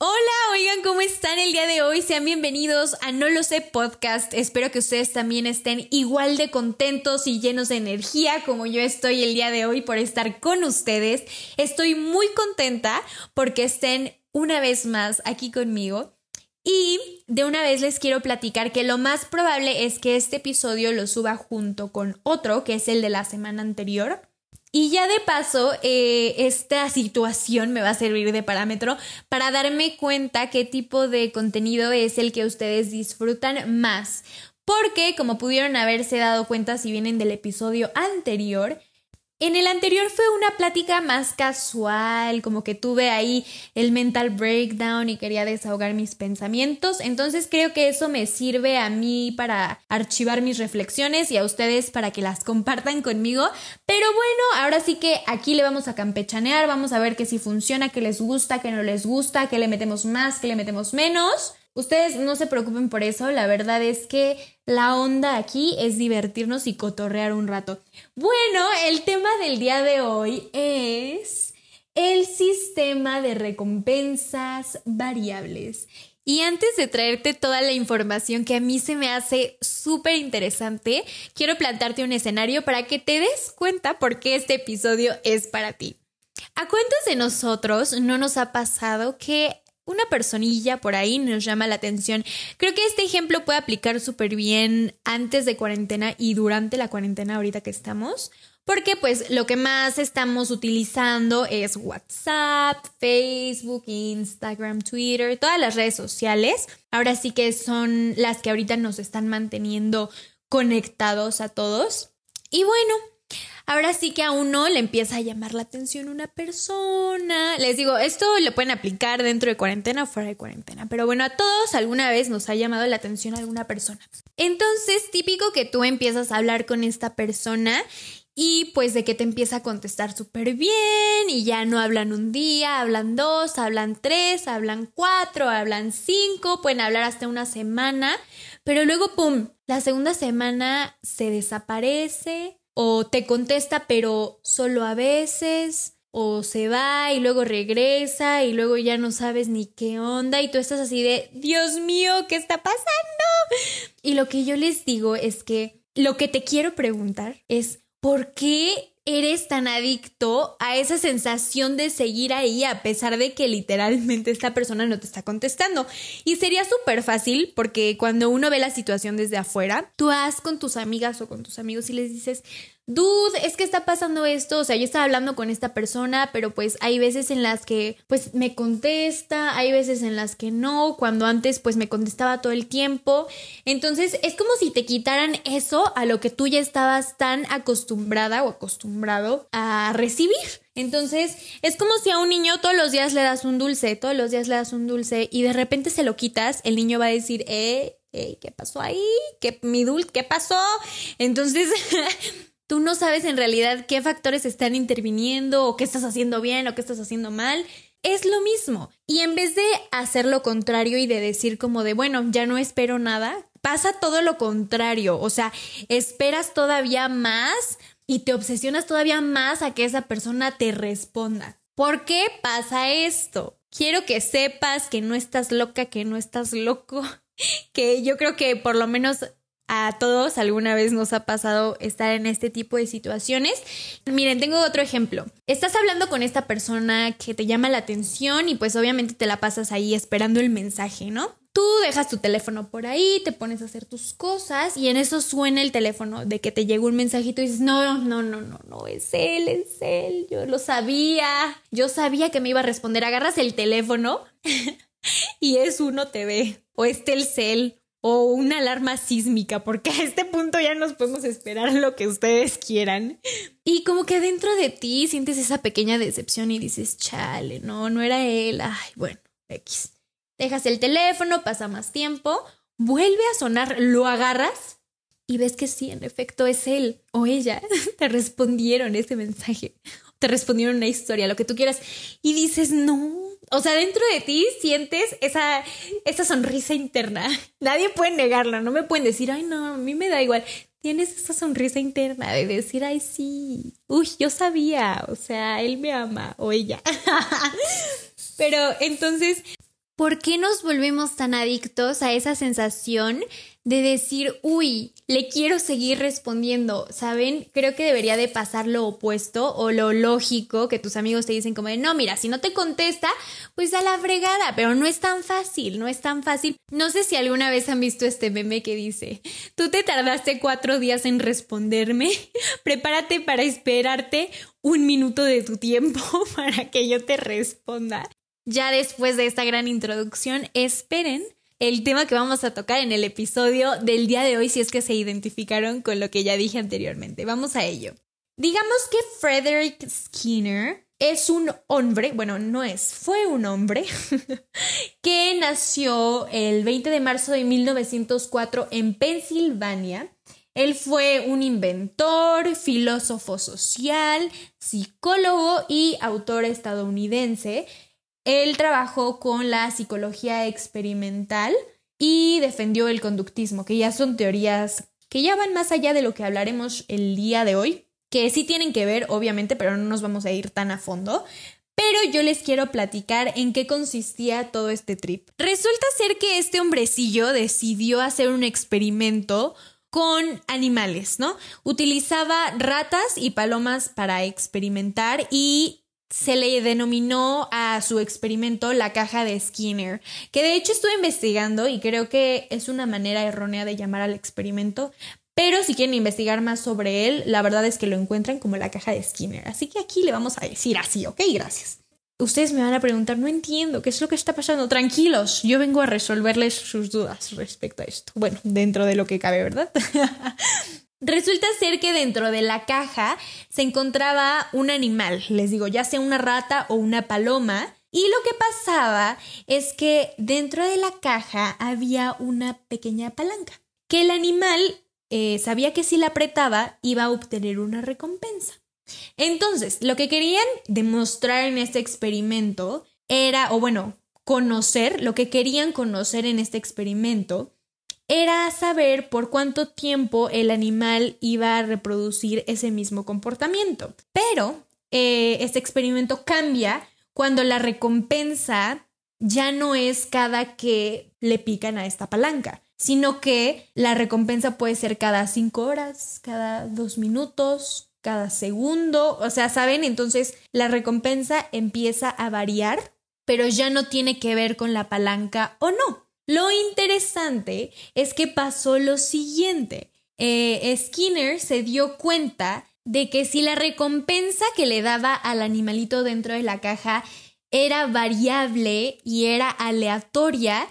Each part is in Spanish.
Hola, oigan, ¿cómo están el día de hoy? Sean bienvenidos a No lo sé podcast. Espero que ustedes también estén igual de contentos y llenos de energía como yo estoy el día de hoy por estar con ustedes. Estoy muy contenta porque estén una vez más aquí conmigo. Y de una vez les quiero platicar que lo más probable es que este episodio lo suba junto con otro, que es el de la semana anterior. Y ya de paso, eh, esta situación me va a servir de parámetro para darme cuenta qué tipo de contenido es el que ustedes disfrutan más. Porque, como pudieron haberse dado cuenta si vienen del episodio anterior, en el anterior fue una plática más casual, como que tuve ahí el mental breakdown y quería desahogar mis pensamientos, entonces creo que eso me sirve a mí para archivar mis reflexiones y a ustedes para que las compartan conmigo, pero bueno, ahora sí que aquí le vamos a campechanear, vamos a ver que si funciona, que les gusta, que no les gusta, que le metemos más, que le metemos menos. Ustedes no se preocupen por eso, la verdad es que la onda aquí es divertirnos y cotorrear un rato. Bueno, el tema del día de hoy es el sistema de recompensas variables. Y antes de traerte toda la información que a mí se me hace súper interesante, quiero plantarte un escenario para que te des cuenta por qué este episodio es para ti. ¿A cuántos de nosotros no nos ha pasado que una personilla por ahí nos llama la atención. Creo que este ejemplo puede aplicar súper bien antes de cuarentena y durante la cuarentena ahorita que estamos. Porque pues lo que más estamos utilizando es WhatsApp, Facebook, Instagram, Twitter, todas las redes sociales. Ahora sí que son las que ahorita nos están manteniendo conectados a todos. Y bueno, Ahora sí que a uno le empieza a llamar la atención una persona. Les digo, esto lo pueden aplicar dentro de cuarentena o fuera de cuarentena, pero bueno, a todos alguna vez nos ha llamado la atención alguna persona. Entonces, típico que tú empiezas a hablar con esta persona y pues de que te empieza a contestar súper bien y ya no hablan un día, hablan dos, hablan tres, hablan cuatro, hablan cinco, pueden hablar hasta una semana, pero luego, ¡pum!, la segunda semana se desaparece o te contesta pero solo a veces, o se va y luego regresa y luego ya no sabes ni qué onda y tú estás así de, Dios mío, ¿qué está pasando? Y lo que yo les digo es que lo que te quiero preguntar es, ¿por qué eres tan adicto a esa sensación de seguir ahí a pesar de que literalmente esta persona no te está contestando. Y sería súper fácil porque cuando uno ve la situación desde afuera, tú vas con tus amigas o con tus amigos y les dices, dude, es que está pasando esto, o sea, yo estaba hablando con esta persona, pero pues hay veces en las que pues me contesta, hay veces en las que no, cuando antes pues me contestaba todo el tiempo. Entonces es como si te quitaran eso a lo que tú ya estabas tan acostumbrada o acostumbrado a recibir. Entonces, es como si a un niño todos los días le das un dulce, todos los días le das un dulce y de repente se lo quitas, el niño va a decir, eh, eh ¿qué pasó ahí? ¿Qué, mi dulce, qué pasó? Entonces, tú no sabes en realidad qué factores están interviniendo o qué estás haciendo bien o qué estás haciendo mal. Es lo mismo. Y en vez de hacer lo contrario y de decir como de, bueno, ya no espero nada, pasa todo lo contrario. O sea, esperas todavía más y te obsesionas todavía más a que esa persona te responda. ¿Por qué pasa esto? Quiero que sepas que no estás loca, que no estás loco, que yo creo que por lo menos a todos alguna vez nos ha pasado estar en este tipo de situaciones. Miren, tengo otro ejemplo. Estás hablando con esta persona que te llama la atención y pues obviamente te la pasas ahí esperando el mensaje, ¿no? Tú dejas tu teléfono por ahí, te pones a hacer tus cosas y en eso suena el teléfono de que te llegó un mensajito y dices, no, no, no, no, no, es él, es él, yo lo sabía, yo sabía que me iba a responder, agarras el teléfono y es uno TV o es Telcel o una alarma sísmica, porque a este punto ya nos podemos esperar lo que ustedes quieran. Y como que dentro de ti sientes esa pequeña decepción y dices, chale, no, no era él. Ay, bueno, X. Dejas el teléfono, pasa más tiempo, vuelve a sonar, lo agarras y ves que sí, en efecto es él o ella. Te respondieron ese mensaje, te respondieron una historia, lo que tú quieras. Y dices, no, o sea, dentro de ti sientes esa, esa sonrisa interna. Nadie puede negarla, no me pueden decir, ay, no, a mí me da igual. Tienes esa sonrisa interna de decir, ay, sí, uy, yo sabía, o sea, él me ama o ella. Pero entonces, ¿por qué nos volvemos tan adictos a esa sensación de decir, uy, le quiero seguir respondiendo, ¿saben? Creo que debería de pasar lo opuesto o lo lógico que tus amigos te dicen como de, no, mira, si no te contesta, pues a la fregada, pero no es tan fácil, no es tan fácil. No sé si alguna vez han visto este meme que dice, tú te tardaste cuatro días en responderme, prepárate para esperarte un minuto de tu tiempo para que yo te responda. Ya después de esta gran introducción, esperen el tema que vamos a tocar en el episodio del día de hoy si es que se identificaron con lo que ya dije anteriormente. Vamos a ello. Digamos que Frederick Skinner es un hombre, bueno, no es, fue un hombre que nació el 20 de marzo de 1904 en Pensilvania. Él fue un inventor, filósofo social, psicólogo y autor estadounidense él trabajó con la psicología experimental y defendió el conductismo, que ya son teorías que ya van más allá de lo que hablaremos el día de hoy, que sí tienen que ver, obviamente, pero no nos vamos a ir tan a fondo. Pero yo les quiero platicar en qué consistía todo este trip. Resulta ser que este hombrecillo decidió hacer un experimento con animales, ¿no? Utilizaba ratas y palomas para experimentar y se le denominó a su experimento la caja de Skinner, que de hecho estuve investigando y creo que es una manera errónea de llamar al experimento, pero si quieren investigar más sobre él, la verdad es que lo encuentran como la caja de Skinner. Así que aquí le vamos a decir así, ¿ok? Gracias. Ustedes me van a preguntar, no entiendo, ¿qué es lo que está pasando? Tranquilos, yo vengo a resolverles sus dudas respecto a esto. Bueno, dentro de lo que cabe, ¿verdad? Resulta ser que dentro de la caja se encontraba un animal, les digo, ya sea una rata o una paloma, y lo que pasaba es que dentro de la caja había una pequeña palanca, que el animal eh, sabía que si la apretaba iba a obtener una recompensa. Entonces, lo que querían demostrar en este experimento era, o bueno, conocer, lo que querían conocer en este experimento era saber por cuánto tiempo el animal iba a reproducir ese mismo comportamiento. Pero eh, este experimento cambia cuando la recompensa ya no es cada que le pican a esta palanca, sino que la recompensa puede ser cada cinco horas, cada dos minutos, cada segundo, o sea, ¿saben? Entonces la recompensa empieza a variar, pero ya no tiene que ver con la palanca o no. Lo interesante es que pasó lo siguiente. Eh, Skinner se dio cuenta de que si la recompensa que le daba al animalito dentro de la caja era variable y era aleatoria,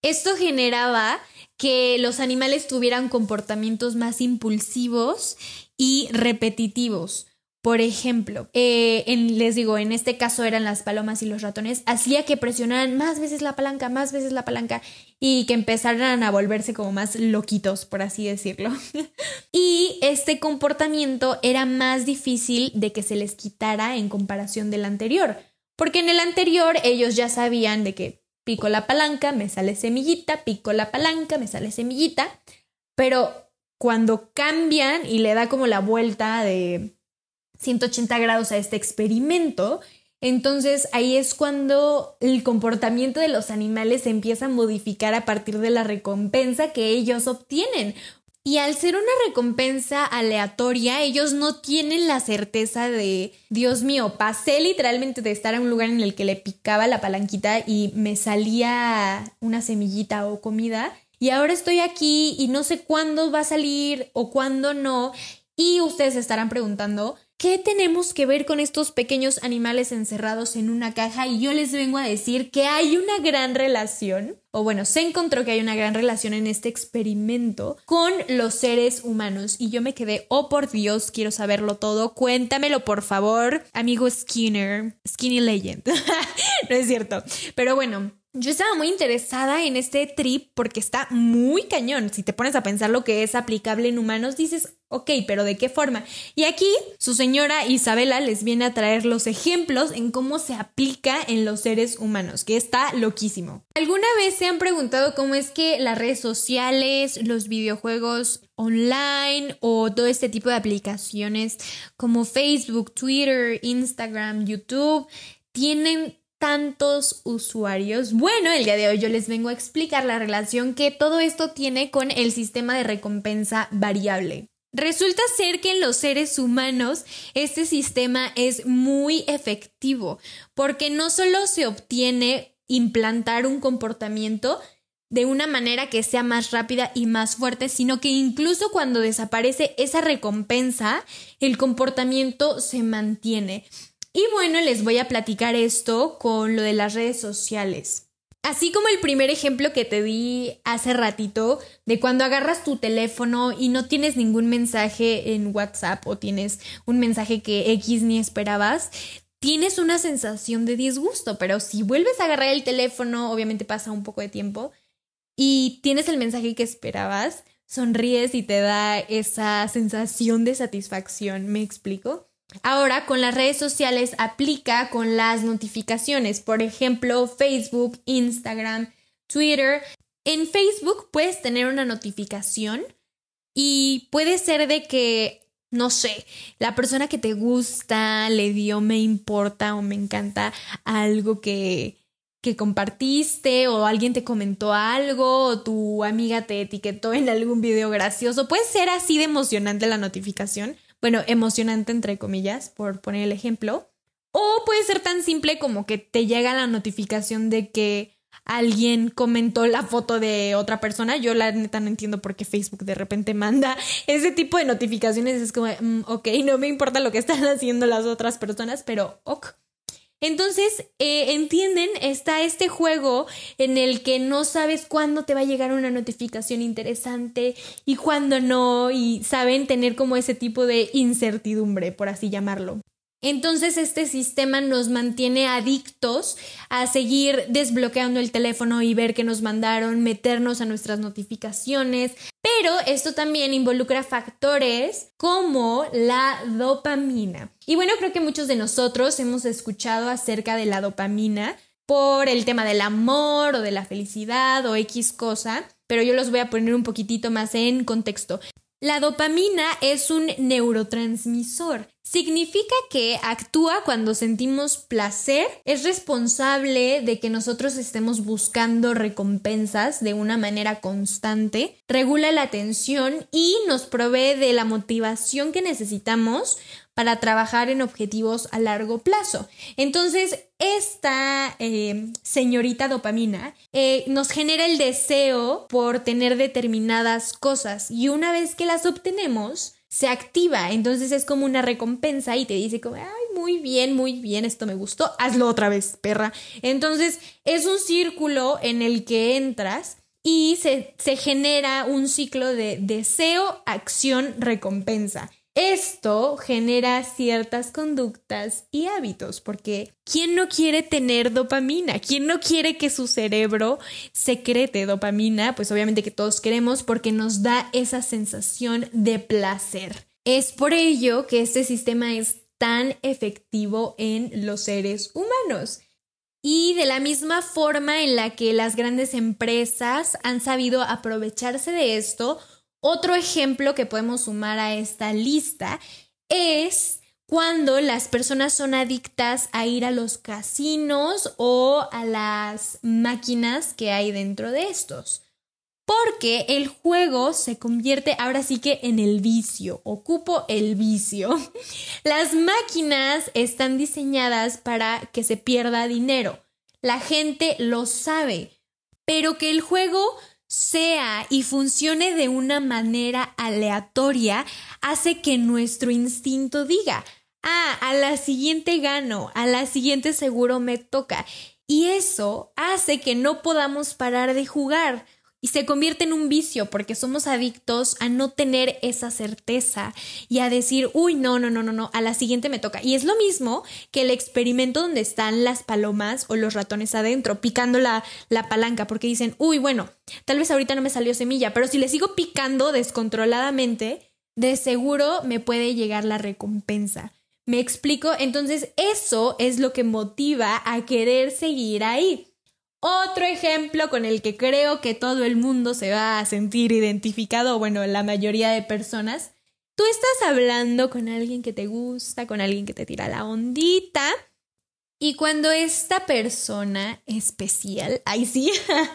esto generaba que los animales tuvieran comportamientos más impulsivos y repetitivos. Por ejemplo, eh, les digo, en este caso eran las palomas y los ratones, hacía que presionaran más veces la palanca, más veces la palanca y que empezaran a volverse como más loquitos, por así decirlo. y este comportamiento era más difícil de que se les quitara en comparación del anterior, porque en el anterior ellos ya sabían de que pico la palanca, me sale semillita, pico la palanca, me sale semillita, pero cuando cambian y le da como la vuelta de 180 grados a este experimento, entonces ahí es cuando el comportamiento de los animales se empieza a modificar a partir de la recompensa que ellos obtienen. Y al ser una recompensa aleatoria, ellos no tienen la certeza de, Dios mío, pasé literalmente de estar en un lugar en el que le picaba la palanquita y me salía una semillita o comida. Y ahora estoy aquí y no sé cuándo va a salir o cuándo no. Y ustedes estarán preguntando, ¿Qué tenemos que ver con estos pequeños animales encerrados en una caja? Y yo les vengo a decir que hay una gran relación, o bueno, se encontró que hay una gran relación en este experimento con los seres humanos. Y yo me quedé, oh por Dios, quiero saberlo todo. Cuéntamelo, por favor, amigo Skinner, Skinny Legend. no es cierto. Pero bueno, yo estaba muy interesada en este trip porque está muy cañón. Si te pones a pensar lo que es aplicable en humanos, dices, ok, pero ¿de qué forma? Y aquí su señora Isabela les viene a traer los ejemplos en cómo se aplica en los seres humanos, que está loquísimo. ¿Alguna vez se han preguntado cómo es que las redes sociales, los videojuegos online o todo este tipo de aplicaciones como Facebook, Twitter, Instagram, YouTube tienen tantos usuarios? Bueno, el día de hoy yo les vengo a explicar la relación que todo esto tiene con el sistema de recompensa variable. Resulta ser que en los seres humanos este sistema es muy efectivo porque no solo se obtiene implantar un comportamiento de una manera que sea más rápida y más fuerte, sino que incluso cuando desaparece esa recompensa, el comportamiento se mantiene. Y bueno, les voy a platicar esto con lo de las redes sociales. Así como el primer ejemplo que te di hace ratito, de cuando agarras tu teléfono y no tienes ningún mensaje en WhatsApp o tienes un mensaje que X ni esperabas, tienes una sensación de disgusto, pero si vuelves a agarrar el teléfono, obviamente pasa un poco de tiempo, y tienes el mensaje que esperabas, sonríes y te da esa sensación de satisfacción, ¿me explico? Ahora con las redes sociales aplica con las notificaciones, por ejemplo, Facebook, Instagram, Twitter. En Facebook puedes tener una notificación y puede ser de que, no sé, la persona que te gusta le dio me importa o me encanta algo que, que compartiste o alguien te comentó algo o tu amiga te etiquetó en algún video gracioso. Puede ser así de emocionante la notificación bueno, emocionante entre comillas, por poner el ejemplo. O puede ser tan simple como que te llega la notificación de que alguien comentó la foto de otra persona. Yo la neta no entiendo por qué Facebook de repente manda ese tipo de notificaciones. Es como, mm, ok, no me importa lo que están haciendo las otras personas, pero ok. Entonces, eh, entienden, está este juego en el que no sabes cuándo te va a llegar una notificación interesante y cuándo no, y saben tener como ese tipo de incertidumbre, por así llamarlo. Entonces este sistema nos mantiene adictos a seguir desbloqueando el teléfono y ver que nos mandaron, meternos a nuestras notificaciones, pero esto también involucra factores como la dopamina. Y bueno, creo que muchos de nosotros hemos escuchado acerca de la dopamina por el tema del amor o de la felicidad o X cosa, pero yo los voy a poner un poquitito más en contexto. La dopamina es un neurotransmisor. Significa que actúa cuando sentimos placer, es responsable de que nosotros estemos buscando recompensas de una manera constante, regula la atención y nos provee de la motivación que necesitamos para trabajar en objetivos a largo plazo. Entonces, esta eh, señorita dopamina eh, nos genera el deseo por tener determinadas cosas y una vez que las obtenemos, se activa, entonces es como una recompensa y te dice como, ay, muy bien, muy bien, esto me gustó, hazlo otra vez, perra. Entonces es un círculo en el que entras y se, se genera un ciclo de deseo, acción, recompensa. Esto genera ciertas conductas y hábitos, porque ¿quién no quiere tener dopamina? ¿Quién no quiere que su cerebro secrete dopamina? Pues obviamente que todos queremos porque nos da esa sensación de placer. Es por ello que este sistema es tan efectivo en los seres humanos. Y de la misma forma en la que las grandes empresas han sabido aprovecharse de esto, otro ejemplo que podemos sumar a esta lista es cuando las personas son adictas a ir a los casinos o a las máquinas que hay dentro de estos. Porque el juego se convierte ahora sí que en el vicio, ocupo el vicio. Las máquinas están diseñadas para que se pierda dinero. La gente lo sabe, pero que el juego sea y funcione de una manera aleatoria hace que nuestro instinto diga, ah, a la siguiente gano, a la siguiente seguro me toca. Y eso hace que no podamos parar de jugar y se convierte en un vicio porque somos adictos a no tener esa certeza y a decir, uy, no, no, no, no, no, a la siguiente me toca. Y es lo mismo que el experimento donde están las palomas o los ratones adentro, picando la, la palanca, porque dicen, uy, bueno, tal vez ahorita no me salió semilla, pero si le sigo picando descontroladamente, de seguro me puede llegar la recompensa. ¿Me explico? Entonces eso es lo que motiva a querer seguir ahí. Otro ejemplo con el que creo que todo el mundo se va a sentir identificado, bueno, la mayoría de personas. Tú estás hablando con alguien que te gusta, con alguien que te tira la ondita, Y cuando esta persona especial, ahí sí,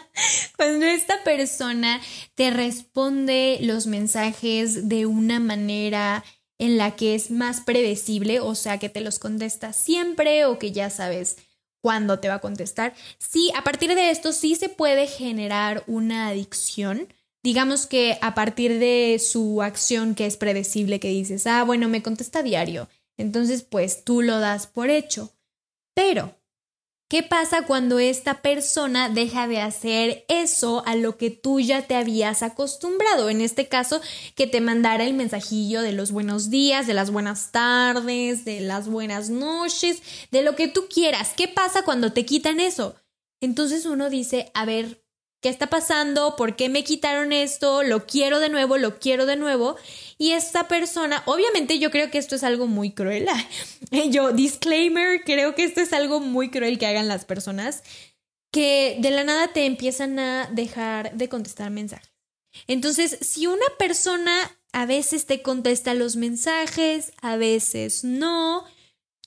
cuando esta persona te responde los mensajes de una manera en la que es más predecible, o sea, que te los contesta siempre o que ya sabes cuándo te va a contestar, sí, a partir de esto sí se puede generar una adicción. Digamos que a partir de su acción que es predecible, que dices, ah, bueno, me contesta diario, entonces pues tú lo das por hecho. Pero, ¿qué pasa cuando esta persona deja de hacer eso a lo que tú ya te habías acostumbrado? En este caso, que te mandara el mensajillo de los buenos días, de las buenas tardes, de las buenas noches, de lo que tú quieras. ¿Qué pasa cuando te quitan eso? Entonces uno dice, a ver, ¿qué está pasando? ¿Por qué me quitaron esto? Lo quiero de nuevo, lo quiero de nuevo. Y esta persona, obviamente yo creo que esto es algo muy cruel. yo, disclaimer, creo que esto es algo muy cruel que hagan las personas que de la nada te empiezan a dejar de contestar mensajes. Entonces, si una persona a veces te contesta los mensajes, a veces no,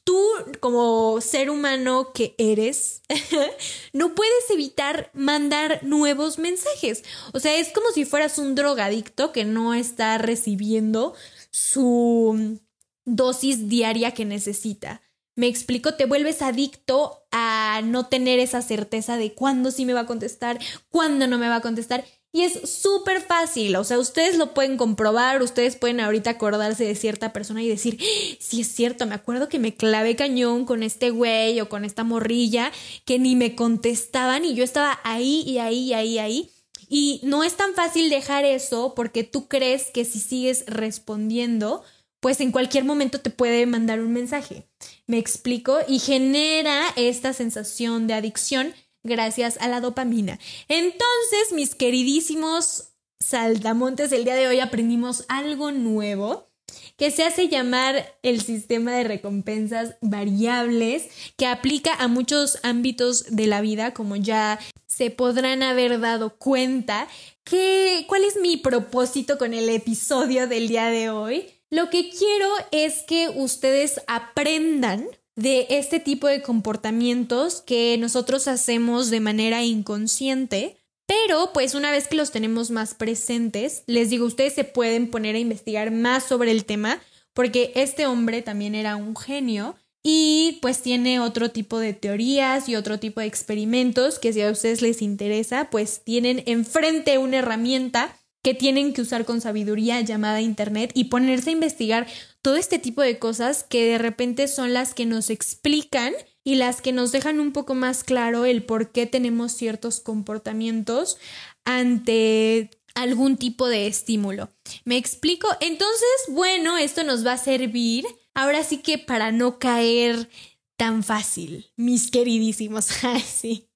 tú como ser humano que eres, no puedes evitar mandar nuevos mensajes. O sea, es como si fueras un drogadicto que no está recibiendo su dosis diaria que necesita. Me explico, te vuelves adicto a no tener esa certeza de cuándo sí me va a contestar, cuándo no me va a contestar. Y es súper fácil, o sea, ustedes lo pueden comprobar, ustedes pueden ahorita acordarse de cierta persona y decir, ¡Ah! sí es cierto, me acuerdo que me clavé cañón con este güey o con esta morrilla que ni me contestaban y yo estaba ahí y ahí y ahí y ahí. Y no es tan fácil dejar eso porque tú crees que si sigues respondiendo, pues en cualquier momento te puede mandar un mensaje. Me explico y genera esta sensación de adicción gracias a la dopamina. Entonces, mis queridísimos saltamontes, el día de hoy aprendimos algo nuevo que se hace llamar el sistema de recompensas variables, que aplica a muchos ámbitos de la vida, como ya se podrán haber dado cuenta. Que, ¿Cuál es mi propósito con el episodio del día de hoy? Lo que quiero es que ustedes aprendan de este tipo de comportamientos que nosotros hacemos de manera inconsciente, pero pues una vez que los tenemos más presentes, les digo, ustedes se pueden poner a investigar más sobre el tema, porque este hombre también era un genio y pues tiene otro tipo de teorías y otro tipo de experimentos que si a ustedes les interesa, pues tienen enfrente una herramienta que tienen que usar con sabiduría llamada Internet y ponerse a investigar todo este tipo de cosas que de repente son las que nos explican y las que nos dejan un poco más claro el por qué tenemos ciertos comportamientos ante algún tipo de estímulo. ¿Me explico? Entonces, bueno, esto nos va a servir ahora sí que para no caer tan fácil, mis queridísimos. sí.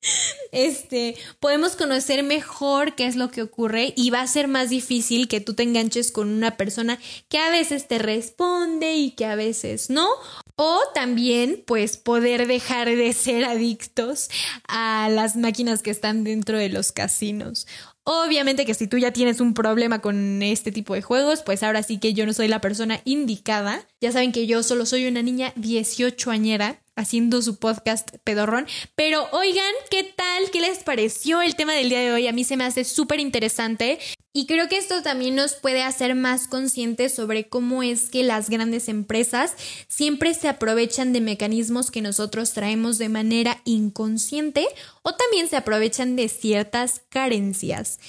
Este, podemos conocer mejor qué es lo que ocurre y va a ser más difícil que tú te enganches con una persona que a veces te responde y que a veces no. O también, pues, poder dejar de ser adictos a las máquinas que están dentro de los casinos. Obviamente que si tú ya tienes un problema con este tipo de juegos, pues ahora sí que yo no soy la persona indicada. Ya saben que yo solo soy una niña 18 añera haciendo su podcast pedorrón. Pero oigan, ¿qué tal? ¿Qué les pareció el tema del día de hoy? A mí se me hace súper interesante. Y creo que esto también nos puede hacer más conscientes sobre cómo es que las grandes empresas siempre se aprovechan de mecanismos que nosotros traemos de manera inconsciente o también se aprovechan de ciertas carencias.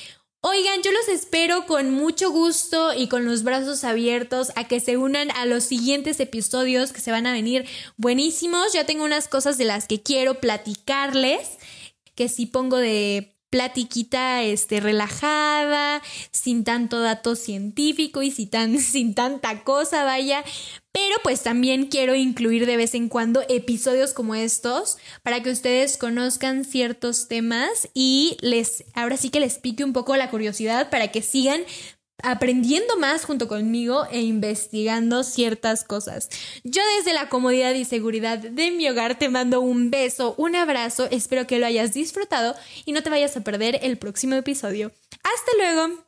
Oigan, yo los espero con mucho gusto y con los brazos abiertos a que se unan a los siguientes episodios que se van a venir buenísimos. Ya tengo unas cosas de las que quiero platicarles, que si pongo de platiquita este, relajada, sin tanto dato científico y tan, sin tanta cosa, vaya. Pero pues también quiero incluir de vez en cuando episodios como estos para que ustedes conozcan ciertos temas y les, ahora sí que les pique un poco la curiosidad para que sigan aprendiendo más junto conmigo e investigando ciertas cosas. Yo desde la comodidad y seguridad de mi hogar te mando un beso, un abrazo, espero que lo hayas disfrutado y no te vayas a perder el próximo episodio. Hasta luego.